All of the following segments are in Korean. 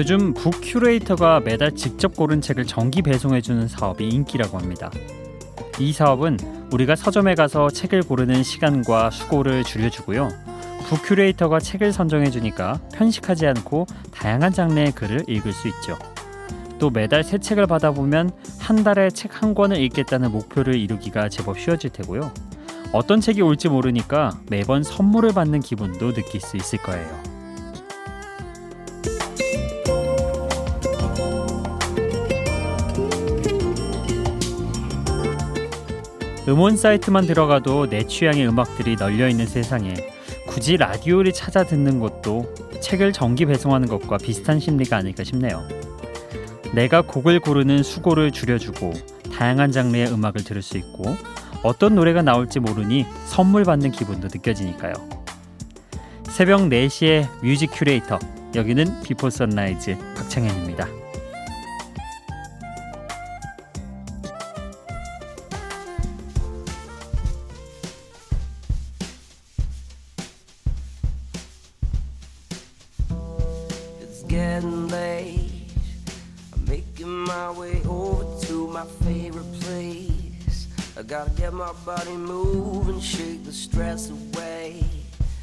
요즘 북 큐레이터가 매달 직접 고른 책을 정기 배송해주는 사업이 인기라고 합니다. 이 사업은 우리가 서점에 가서 책을 고르는 시간과 수고를 줄여주고요. 북 큐레이터가 책을 선정해주니까 편식하지 않고 다양한 장르의 글을 읽을 수 있죠. 또 매달 새 책을 받아보면 한 달에 책 한 권을 읽겠다는 목표를 이루기가 제법 쉬워질 테고요. 어떤 책이 올지 모르니까 매번 선물을 받는 기분도 느낄 수 있을 거예요. 음원 사이트만 들어가도 내 취향의 음악들이 널려 있는 세상에 굳이 라디오를 찾아 듣는 것도 책을 정기 배송하는 것과 비슷한 심리가 아닐까 싶네요. 내가 곡을 고르는 수고를 줄여주고 다양한 장르의 음악을 들을 수 있고 어떤 노래가 나올지 모르니 선물 받는 기분도 느껴지니까요. 새벽 4시에 뮤직 큐레이터 여기는 비포 선라이즈 박창현입니다. Moving, shake the stress away.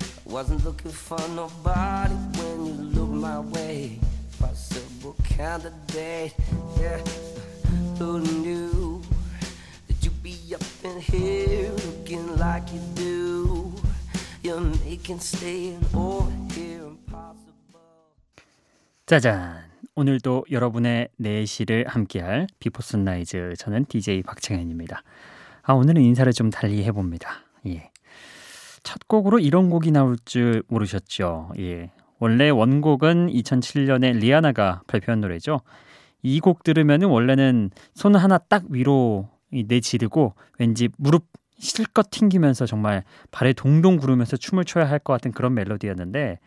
I wasn't looking for nobody when you looked my way. Possible candidate, yeah. Who knew that you'd be up in here looking like you do? You're making staying over here impossible. 짜잔! 오늘도 여러분의 4시를 함께할 비포 선라이즈 저는 DJ 박창현입니다. 아, 오늘은 인사를 좀 달리 해봅니다. 예. 첫 곡으로 이런 곡이 나올 줄 모르셨죠? 예. 원래 원곡은 2007년에 리아나가 발표한 노래죠. 이 곡 들으면 원래는 손 하나 딱 위로 내지르고 왠지 무릎 실컷 튕기면서 정말 발에 동동 구르면서 춤을 춰야 할 것 같은 그런 멜로디였는데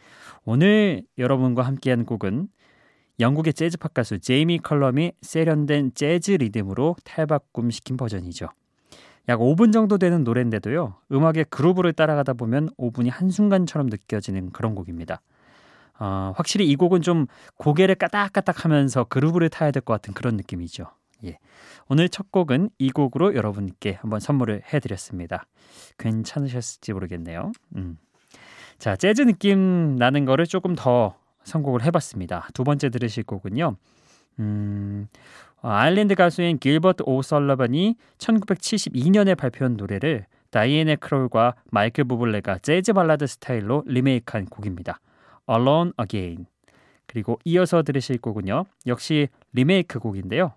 오늘 여러분과 함께한 곡은 영국의 재즈팝 가수 제이미 컬럼이 세련된 재즈 리듬으로 탈바꿈시킨 버전이죠. 약 5분 정도 되는 노래인데도요. 음악의 그루브를 따라가다 보면 5분이 한순간처럼 느껴지는 그런 곡입니다. 어, 확실히 이 곡은 좀 고개를 까딱까딱 하면서 그루브를 타야 될 것 같은 그런 느낌이죠. 예. 오늘 첫 곡은 이 곡으로 여러분께 한번 선물을 해드렸습니다. 괜찮으셨을지 모르겠네요. 음. 자, 재즈 느낌 나는 거를 조금 더 선곡을 해봤습니다. 두 번째 들으실 곡은요. 음, 아일랜드 가수인 길버트 오설러번이 1972년에 발표한 노래를 다이애나 크롤과 마이클 부블레가 재즈 발라드 스타일로 리메이크한 곡입니다. Alone Again. 그리고 이어서 들으실 곡은요. 역시 리메이크 곡인데요.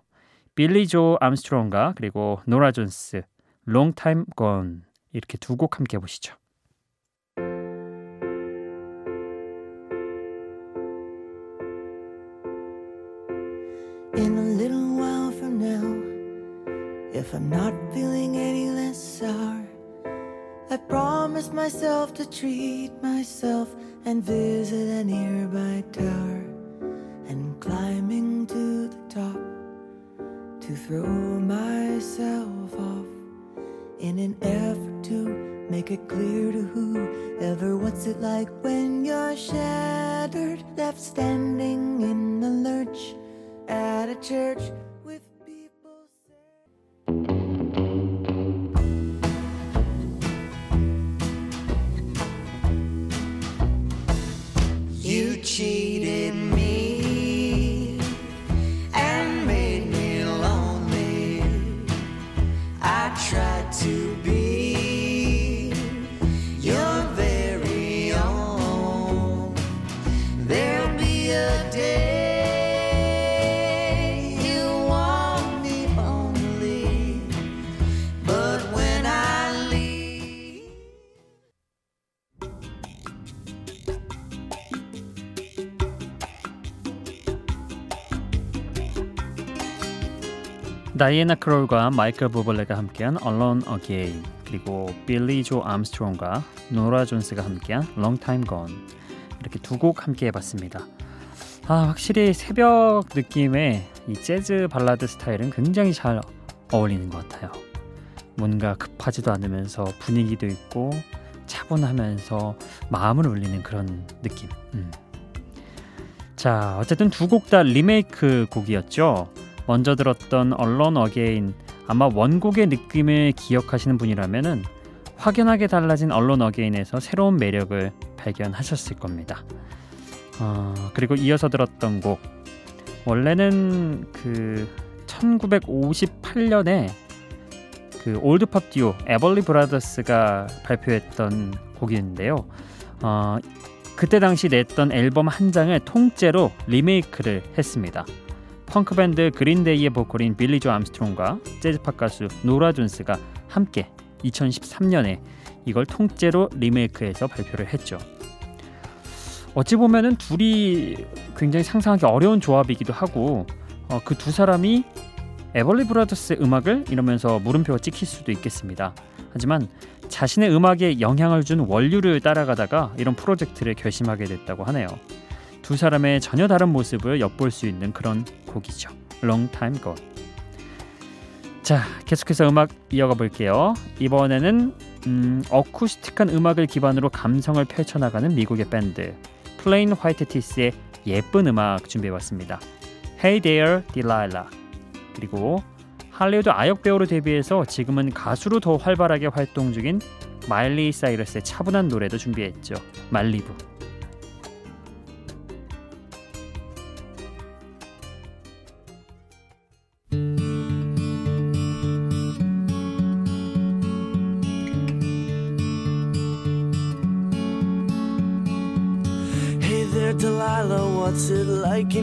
빌리 조 암스트롱과 그리고 노라 존스, Long Time Gone 이렇게 두 곡 함께 보시죠. In a little while from now, if I'm not feeling any less sour, I promise myself to treat myself and visit a nearby tower. And climbing to the top to throw myself off in an effort to make it clear to whoever what's it like when you're shattered, left standing in the at a church with people You cheated 다이애나 크롤과 마이클 부블레가 함께한 Alone Again 그리고 빌리 조 암스트롱과 노라 존스가 함께한 Long Time Gone 이렇게 두 곡 함께 해봤습니다. 아 확실히 새벽 느낌의 이 재즈 발라드 스타일은 굉장히 잘 어울리는 것 같아요. 뭔가 급하지도 않으면서 분위기도 있고 차분하면서 마음을 울리는 그런 느낌. 음. 자, 어쨌든 두 곡 다 리메이크 곡이었죠. 먼저 들었던 Alone Again 아마 원곡의 느낌을 기억하시는 분이라면은 확연하게 달라진 Alone Again에서 새로운 매력을 발견하셨을 겁니다. 어, 그리고 이어서 들었던 곡 원래는 그 1958년에 그 올드팝 듀오 에벌리 브라더스가 발표했던 곡인데요. 어, 그때 당시 냈던 앨범 한 장을 통째로 리메이크를 했습니다. 펑크 밴드 그린데이의 보컬인 빌리 조 암스트롱과 재즈팝 가수 노라 존스가 함께 2013년에 이걸 통째로 리메이크해서 발표를 했죠. 어찌 보면은 둘이 굉장히 상상하기 어려운 조합이기도 하고 어, 그 두 사람이 에벌리 브라더스의 음악을 이러면서 물음표가 찍힐 수도 있겠습니다. 하지만 자신의 음악에 영향을 준 원류를 따라가다가 이런 프로젝트를 결심하게 됐다고 하네요. 두 사람의 전혀 다른 모습을 엿볼 수 있는 그런 곡이죠. Long Time Gone. 자, 계속해서 음악 이어가 볼게요. 이번에는 음, 어쿠스틱한 음악을 기반으로 감성을 펼쳐나가는 미국의 밴드 플레인 화이트 티스의 예쁜 음악 준비해봤습니다. Hey There, Delilah. 그리고 할리우드 아역 배우로 데뷔해서 지금은 가수로 더 활발하게 활동 중인 마일리 사이러스의 차분한 노래도 준비했죠. 말리부.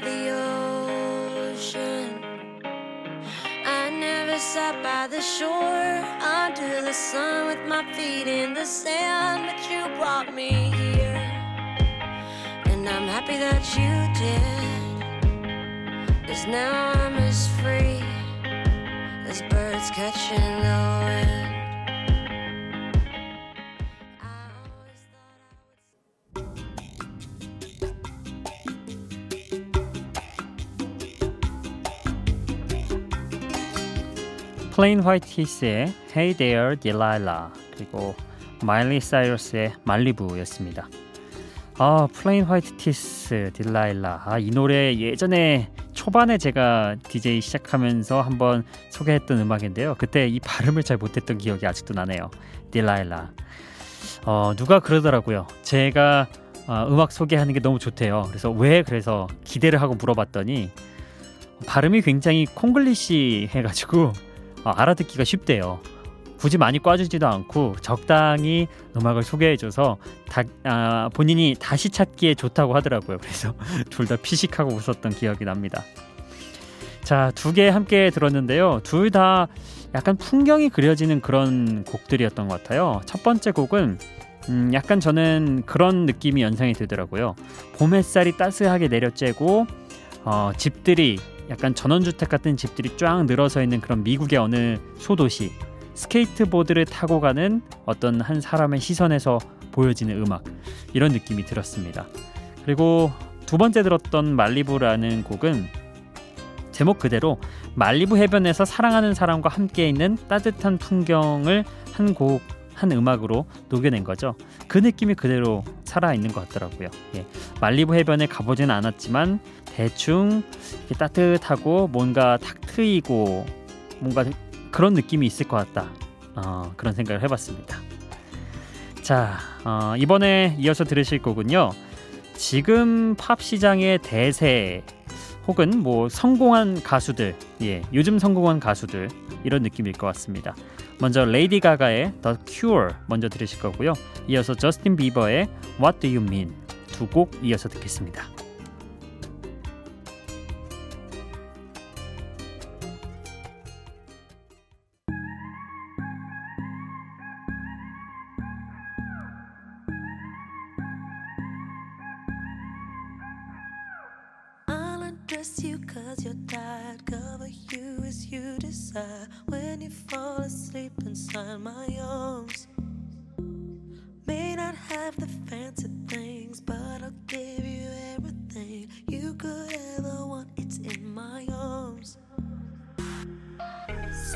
By the ocean. I never sat by the shore under the sun with my feet in the sand, but you brought me here. And I'm happy that you did. Cause now I'm as free as birds catching the wind. 플레인 화이티스의 Hey There Delilah 그리고 마일리 사이러스의 말리부였습니다. 아 플레인 화이티스 딜라일라 아, 이 노래 예전에 초반에 제가 DJ 시작하면서 한번 소개했던 음악인데요. 그때 이 발음을 잘 못했던 기억이 아직도 나네요. 딜라일라 어, 누가 그러더라고요. 제가 어, 음악 소개하는 게 너무 좋대요. 그래서 왜 그래서 기대를 하고 물어봤더니 발음이 굉장히 콩글리시 해가지고 어, 알아듣기가 쉽대요. 굳이 많이 꽈주지도 않고 적당히 음악을 소개해줘서 다, 아, 본인이 다시 찾기에 좋다고 하더라고요. 그래서 둘 다 피식하고 웃었던 기억이 납니다. 자, 두 개 함께 들었는데요. 둘 다 약간 풍경이 그려지는 그런 곡들이었던 것 같아요. 첫 번째 곡은 음, 약간 저는 그런 느낌이 연상이 되더라고요. 봄 햇살이 따스하게 내려쬐고 어, 집들이 약간 전원주택 같은 집들이 쫙 늘어서 있는 그런 미국의 어느 소도시 스케이트보드를 타고 가는 어떤 한 사람의 시선에서 보여지는 음악 이런 느낌이 들었습니다. 그리고 두 번째 들었던 말리부라는 곡은 제목 그대로 말리부 해변에서 사랑하는 사람과 함께 있는 따뜻한 풍경을 한 곡, 한 음악으로 녹여낸 거죠. 그 느낌이 그대로 살아 있는 것 같더라고요. 예. 말리부 해변에 가보지는 않았지만 대충 따뜻하고 뭔가 탁 트이고 뭔가 그런 느낌이 있을 것 같다. 어, 그런 생각을 해봤습니다. 자 어, 이번에 이어서 들으실 곡은요. 지금 팝 시장의 대세 혹은 뭐 성공한 가수들, 예, 요즘 성공한 가수들 이런 느낌일 것 같습니다. 먼저 레이디 가가의 The Cure 먼저 들으실 거고요. 이어서 저스틴 비버의 What Do You Mean 두 곡 이어서 듣겠습니다.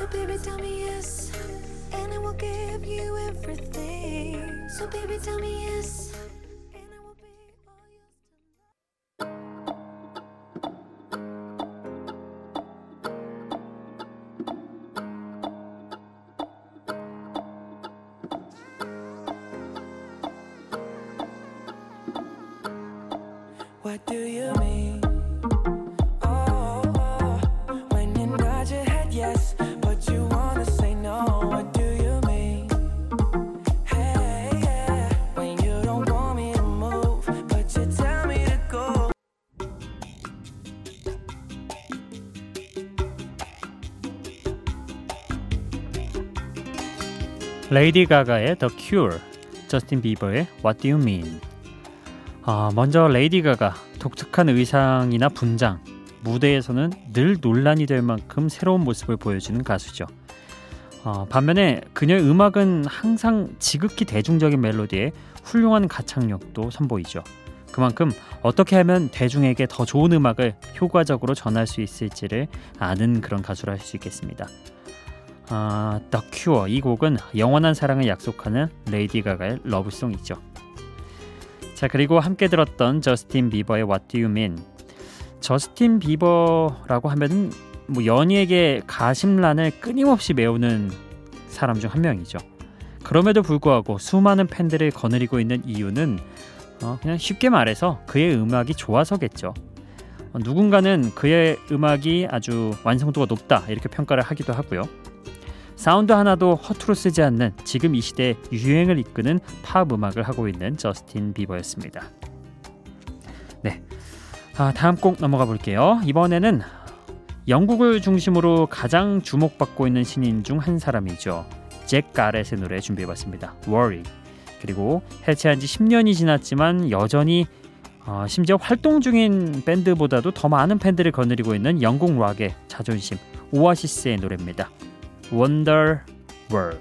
So, baby, tell me yes, and I will give you everything. So, baby, tell me yes. 레이디 가가의 The Cure, 저스틴 비버의 What Do You Mean. 아, 먼저 레이디 가가 독특한 의상이나 분장, 무대에서는 늘 논란이 될 만큼 새로운 모습을 보여주는 가수죠. 어, 반면에 그녀의 음악은 항상 지극히 대중적인 멜로디에 훌륭한 가창력도 선보이죠. 그만큼 어떻게 하면 대중에게 더 좋은 음악을 효과적으로 전할 수 있을지를 아는 그런 가수라 할 수 있겠습니다. 아, The Cure 이 곡은 영원한 사랑을 약속하는 레이디 가가의 러브송이죠. 자 그리고 함께 들었던 저스틴 비버의 What Do You Mean. 저스틴 비버라고 하면은 뭐 연예계 가십란을 끊임없이 메우는 사람 중 한 명이죠. 그럼에도 불구하고 수많은 팬들을 거느리고 있는 이유는 어, 그냥 쉽게 말해서 그의 음악이 좋아서겠죠. 어, 누군가는 그의 음악이 아주 완성도가 높다 이렇게 평가를 하기도 하고요. 사운드 하나도 허투루 쓰지 않는 지금 이 시대의 유행을 이끄는 팝 음악을 하고 있는 저스틴 비버였습니다. 네, 아, 다음 곡 넘어가 볼게요. 이번에는 영국을 중심으로 가장 주목받고 있는 신인 중 한 사람이죠. 잭 가렛의 노래 준비해봤습니다. Worry. 그리고 해체한 지 10년이 지났지만 여전히 어, 심지어 활동 중인 밴드보다도 더 많은 팬들을 거느리고 있는 영국 락의 자존심 오아시스의 노래입니다. Wonder World.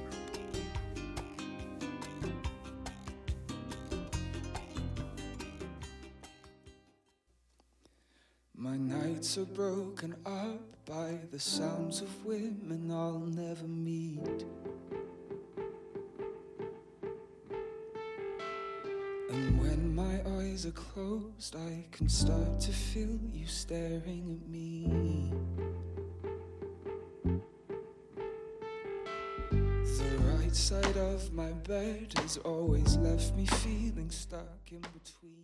My nights are broken up by the sounds of women I'll never meet. And when my eyes are closed, I can start to feel you staring at me. Side of my bed has always left me feeling stuck in between.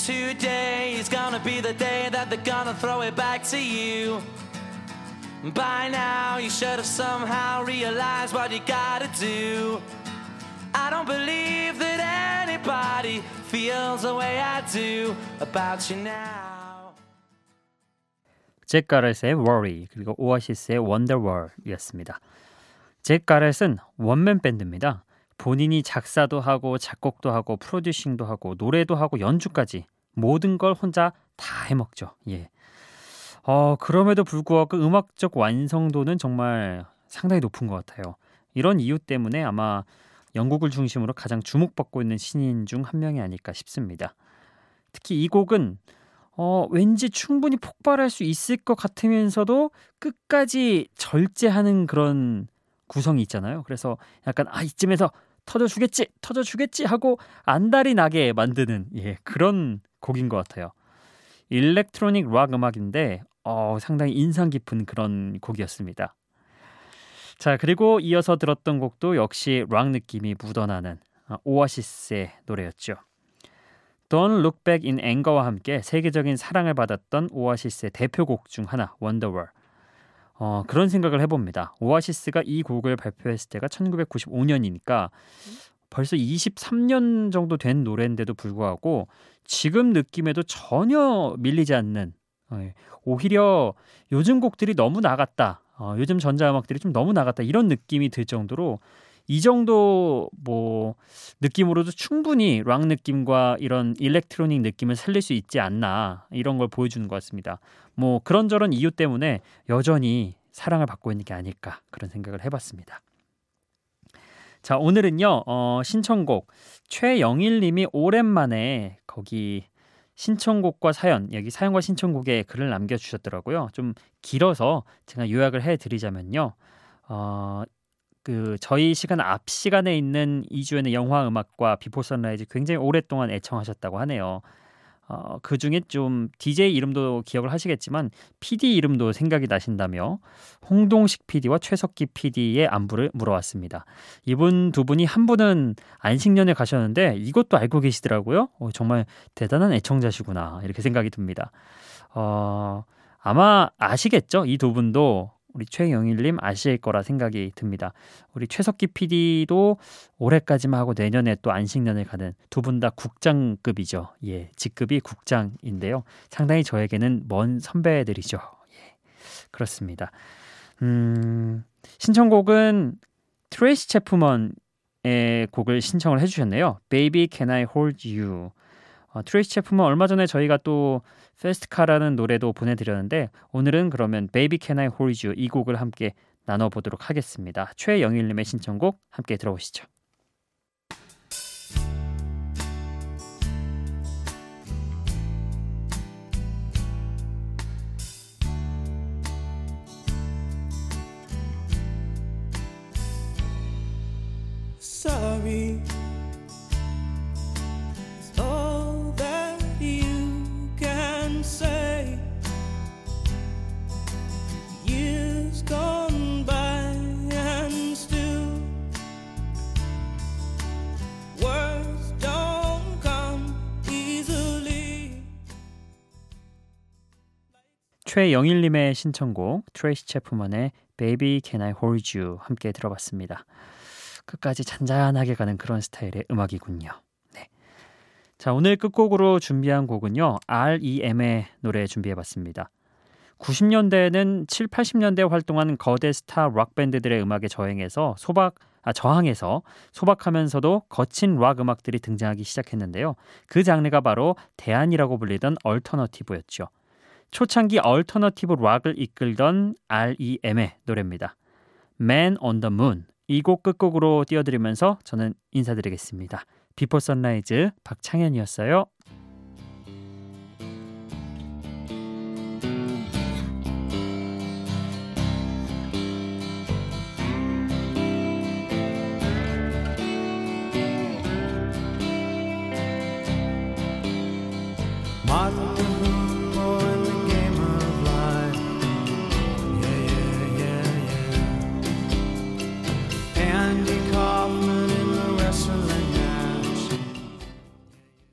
Today is gonna be the day that they're gonna throw it back to you. By now, you should have somehow realized what you gotta do. I don't believe that anybody feels the way I do about you now. 잭 가렛의 Worry 그리고 오아시스의 Wonderworld이었습니다. 잭 가렛은 원맨 밴드입니다. 본인이 작사도 하고 작곡도 하고 프로듀싱도 하고 노래도 하고 연주까지 모든 걸 혼자 다 해먹죠. 예. 어, 그럼에도 불구하고 음악적 완성도는 정말 상당히 높은 것 같아요. 이런 이유 때문에 아마 영국을 중심으로 가장 주목받고 있는 신인 중 한 명이 아닐까 싶습니다. 특히 이 곡은 어, 왠지 충분히 폭발할 수 있을 것 같으면서도 끝까지 절제하는 그런 구성이 있잖아요. 그래서 약간 아 이쯤에서 터져주겠지, 터져주겠지 하고 안달이 나게 만드는 예, 그런 곡인 것 같아요. 일렉트로닉 락 음악인데 어, 상당히 인상 깊은 그런 곡이었습니다. 자 그리고 이어서 들었던 곡도 역시 락 느낌이 묻어나는 아, 오아시스의 노래였죠. Don't Look Back in Anger와 함께 세계적인 사랑을 받았던 오아시스의 대표곡 중 하나, Wonderwall. 어, 그런 생각을 해봅니다. 오아시스가 이 곡을 발표했을 때가 1995년이니까 벌써 23년 정도 된 노래인데도 불구하고 지금 느낌에도 전혀 밀리지 않는 예, 오히려 요즘 곡들이 너무 나갔다. 어, 요즘 전자음악들이 좀 너무 나갔다. 이런 느낌이 들 정도로 이 정도 뭐 느낌으로도 충분히 락 느낌과 이런 일렉트로닉 느낌을 살릴 수 있지 않나 이런 걸 보여주는 것 같습니다. 뭐 그런저런 이유 때문에 여전히 사랑을 받고 있는 게 아닐까 그런 생각을 해봤습니다. 자 오늘은요 어, 신청곡 최영일님이 오랜만에 거기 신청곡과 사연 여기 사연과 신청곡에 글을 남겨주셨더라고요. 좀 길어서 제가 요약을 해드리자면요. 어, 그 저희 시간 앞 시간에 있는 이주연의 영화 음악과 비포 선라이즈 굉장히 오랫동안 애청하셨다고 하네요. 어, 그 중에 좀 DJ 이름도 기억을 하시겠지만 PD 이름도 생각이 나신다며 홍동식 PD와 최석기 PD의 안부를 물어왔습니다. 이분 두 분이 한 분은 안식년에 가셨는데 이것도 알고 계시더라고요. 어, 정말 대단한 애청자시구나 이렇게 생각이 듭니다. 어, 아마 아시겠죠? 이 두 분도 우리 최영일님 아실 거라 생각이 듭니다. 우리 최석기 PD도 올해까지만 하고 내년에 또 안식년을 가는 두 분 다 국장급이죠. 예, 직급이 국장인데요. 상당히 저에게는 먼 선배들이죠. 예, 그렇습니다. 음, 신청곡은 트레이시 체프먼의 곡을 신청을 해주셨네요. Baby Can I Hold You. 어, 트레이시 체프먼 얼마 전에 저희가 또 Fast Car라는 노래도 보내드렸는데 오늘은 그러면 I Hold You 이 곡을 함께 나눠보도록 하겠습니다. 최영일님의 신청곡 함께 들어보시죠. 최영일님의 신청곡 트레이시 체프먼의 Baby Can I Hold You 함께 들어봤습니다. 끝까지 잔잔하게 가는 그런 스타일의 음악이군요. 네. 자 오늘 끝곡으로 준비한 곡은요 R.E.M의 노래 준비해 봤습니다. 90년대에는 7, 80년대 활동한 거대 스타 락 밴드들의 음악에 저행해서 소박 아, 저항해서 소박하면서도 거친 락 음악들이 등장하기 시작했는데요. 그 장르가 바로 대안이라고 불리던 얼터너티브였죠. 초창기 얼터너티브 락을 이끌던 R.E.M의 노래입니다. Man on the Moon 이 곡 끝곡으로 띄워드리면서 저는 인사드리겠습니다. 비포 선라이즈 박창현이었어요.